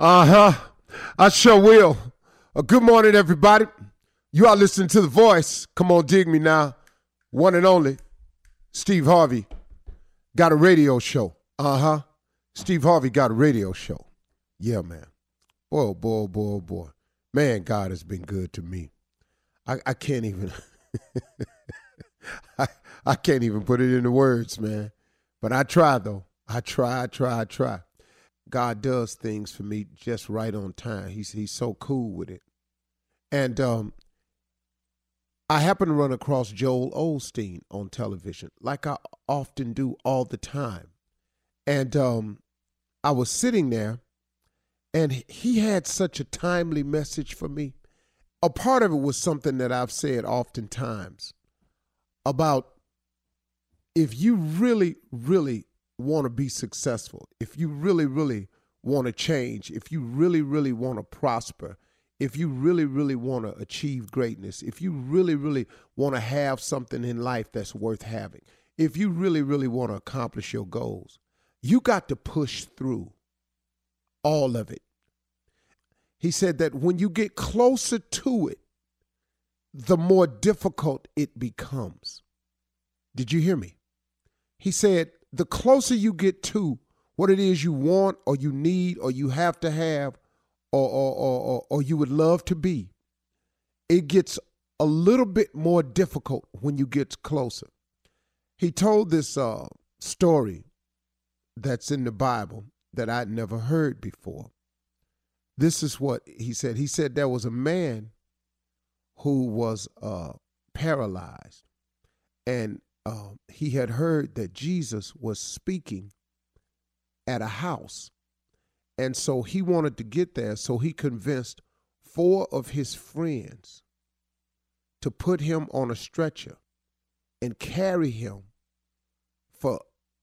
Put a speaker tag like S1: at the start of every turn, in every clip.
S1: Uh huh. I sure will. Uh, good morning, everybody. You are listening to The Voice. Come on, dig me now. One and only, Steve Harvey got a radio show. Uh huh. Steve Harvey got a radio show. Yeah, man. Boy, boy, boy, boy. Man, God has been good to me. I, I can't even. I, I can't even put it into words, man. But I try, though. I try, I try, I try. God does things for me just right on time. He's he's so cool with it. And um, I happened to run across Joel Osteen on television, like I often do all the time. And um, I was sitting there, and he had such a timely message for me. A part of it was something that I've said oftentimes about if you really, really want to be successful, if you really, really want to change, if you really, really want to prosper, if you really, really want to achieve greatness, if you really, really want to have something in life that's worth having, if you really, really want to accomplish your goals, you got to push through all of it. He said that when you get closer to it, the more difficult it becomes. Did you hear me? He said, the closer you get to what it is you want or you need or you have to have or, or, or, or, you would love to be, it gets a little bit more difficult when you get closer. He told this uh, story that's in the Bible that I'd never heard before. This is what he said. He said there was a man who was uh, paralyzed, and uh, he had heard that Jesus was speaking at a house. And so he wanted to get there, so he convinced four of his friends to put him on a stretcher and carry him for,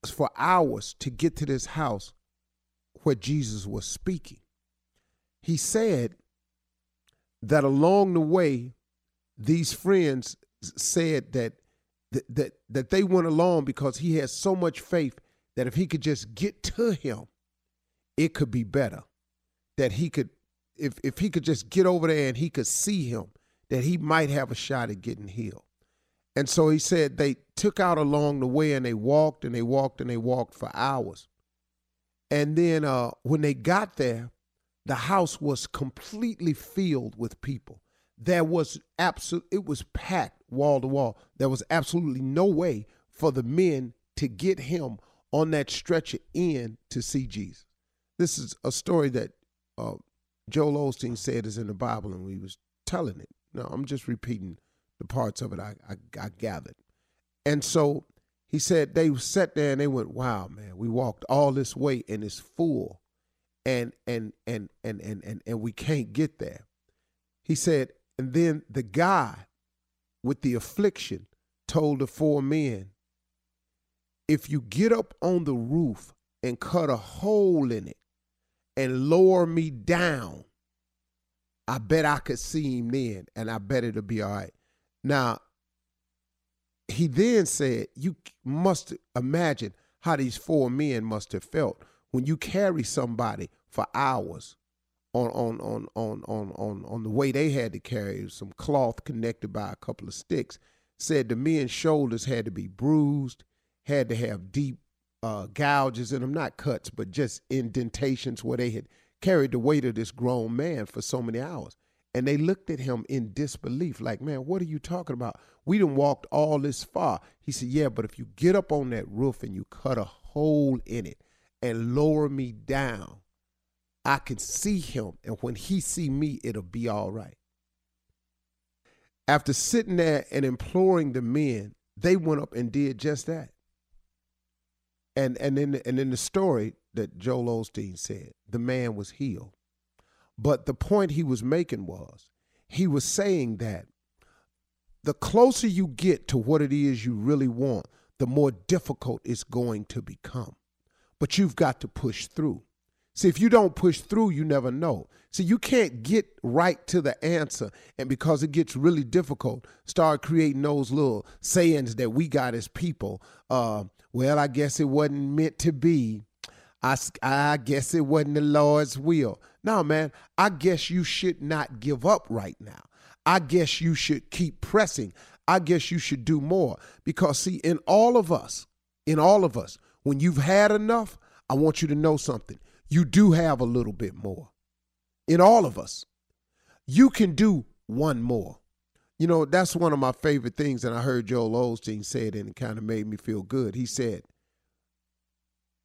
S1: for hours to get to this house where Jesus was speaking. He said that along the way, these friends said that that, that that they went along because he had so much faith that if he could just get to him, it could be better. That he could if if he could just get over there and he could see him, that he might have a shot at getting healed. And so he said they took out along the way and they walked and they walked and they walked for hours. And then uh, when they got there, the house was completely filled with people. There was absolute it was packed wall to wall. There was absolutely no way for the men to get him on that stretcher in to see Jesus. This is a story that uh, Joel Osteen said is in the Bible, and we was telling it. No, I'm just repeating the parts of it I, I, I gathered. And so he said they sat there and they went, "Wow, man, we walked all this way and it's full, and and and and and and, and we can't get there." He said, and then the guy with the affliction told the four men, if you get up on the roof and cut a hole in it and lower me down, I bet I could see him then, and I bet it'll be all right. Now, he then said, You must imagine how these four men must have felt when you carry somebody for hours on on on on on on on the way they had to carry some cloth connected by a couple of sticks. Said the men's shoulders had to be bruised, had to have deep uh, gouges in them, not cuts, but just indentations where they had carried the weight of this grown man for so many hours. And they looked at him in disbelief, like, man, what are you talking about? We done walked all this far. He said, yeah, but if you get up on that roof and you cut a hole in it and lower me down, I can see him. And when he see me, it'll be all right. After sitting there and imploring the men, they went up and did just that and and in and in the story that Joel Osteen said, the man was healed. But the point he was making was he was saying that the closer you get to what it is you really want, the more difficult it's going to become. But you've got to push through. See, if you don't push through, you never know. See, you can't get right to the answer, and because it gets really difficult, start creating those little sayings that we got as people. Uh, well, I guess it wasn't meant to be. I, I guess it wasn't the Lord's will. No, man, I guess you should not give up right now. I guess you should keep pressing. I guess you should do more. Because, see, in all of us, in all of us, when you've had enough, I want you to know something. You do have a little bit more. In all of us, you can do one more. You know, that's one of my favorite things, and I heard Joel Osteen say it, and it kind of made me feel good. He said,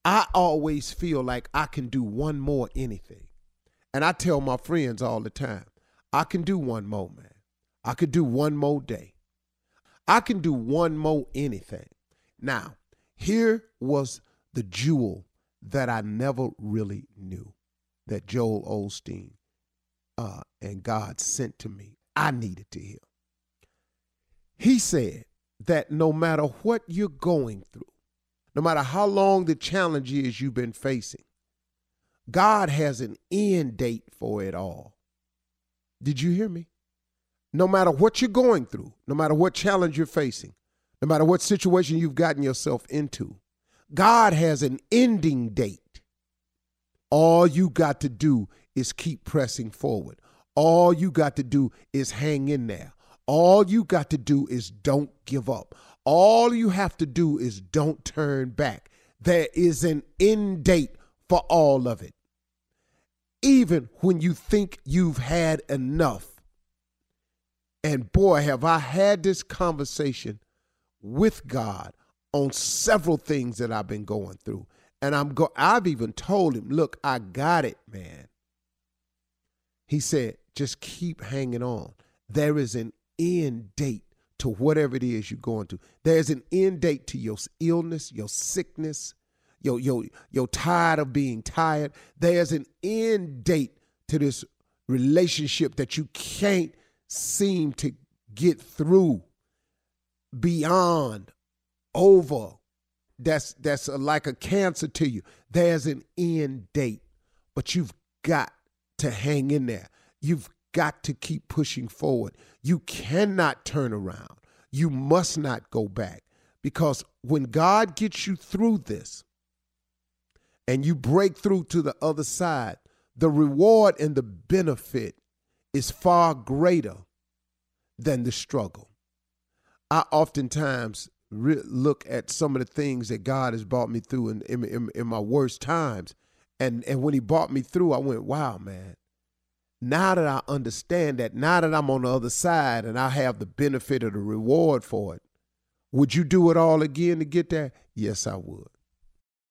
S1: I always feel like I can do one more anything. And I tell my friends all the time, I can do one more, man. I could do one more day. I can do one more anything. Now, here was the jewel that I never really knew that Joel Osteen uh, and God sent to me. I needed to hear. He said that no matter what you're going through, no matter how long the challenge is you've been facing, God has an end date for it all. Did you hear me? No matter what you're going through, no matter what challenge you're facing, no matter what situation you've gotten yourself into, God has an ending date. All you got to do is keep pressing forward. All you got to do is hang in there. All you got to do is don't give up. All you have to do is don't turn back. There is an end date for all of it. Even when you think you've had enough. And boy, have I had this conversation with God on several things that I've been going through. And I'm go I've even told him, "Look, I got it, man." He said, "Just keep hanging on. There is an end date to whatever it is you're going through. There's an end date to your illness, your sickness, your your you're tired of being tired. There's an end date to this relationship that you can't seem to get through beyond over that's that's a, like a cancer to you there's an end date but you've got to hang in there you've got to keep pushing forward you cannot turn around. You must not go back because when God gets you through this and you break through to the other side, the reward and the benefit is far greater than the struggle. I oftentimes re- look at some of the things that God has brought me through in, in, in, in my worst times. And, and when he brought me through, I went, wow, man, now that I understand that, now that I'm on the other side and I have the benefit of the reward for it, would you do it all again to get there? Yes, I would.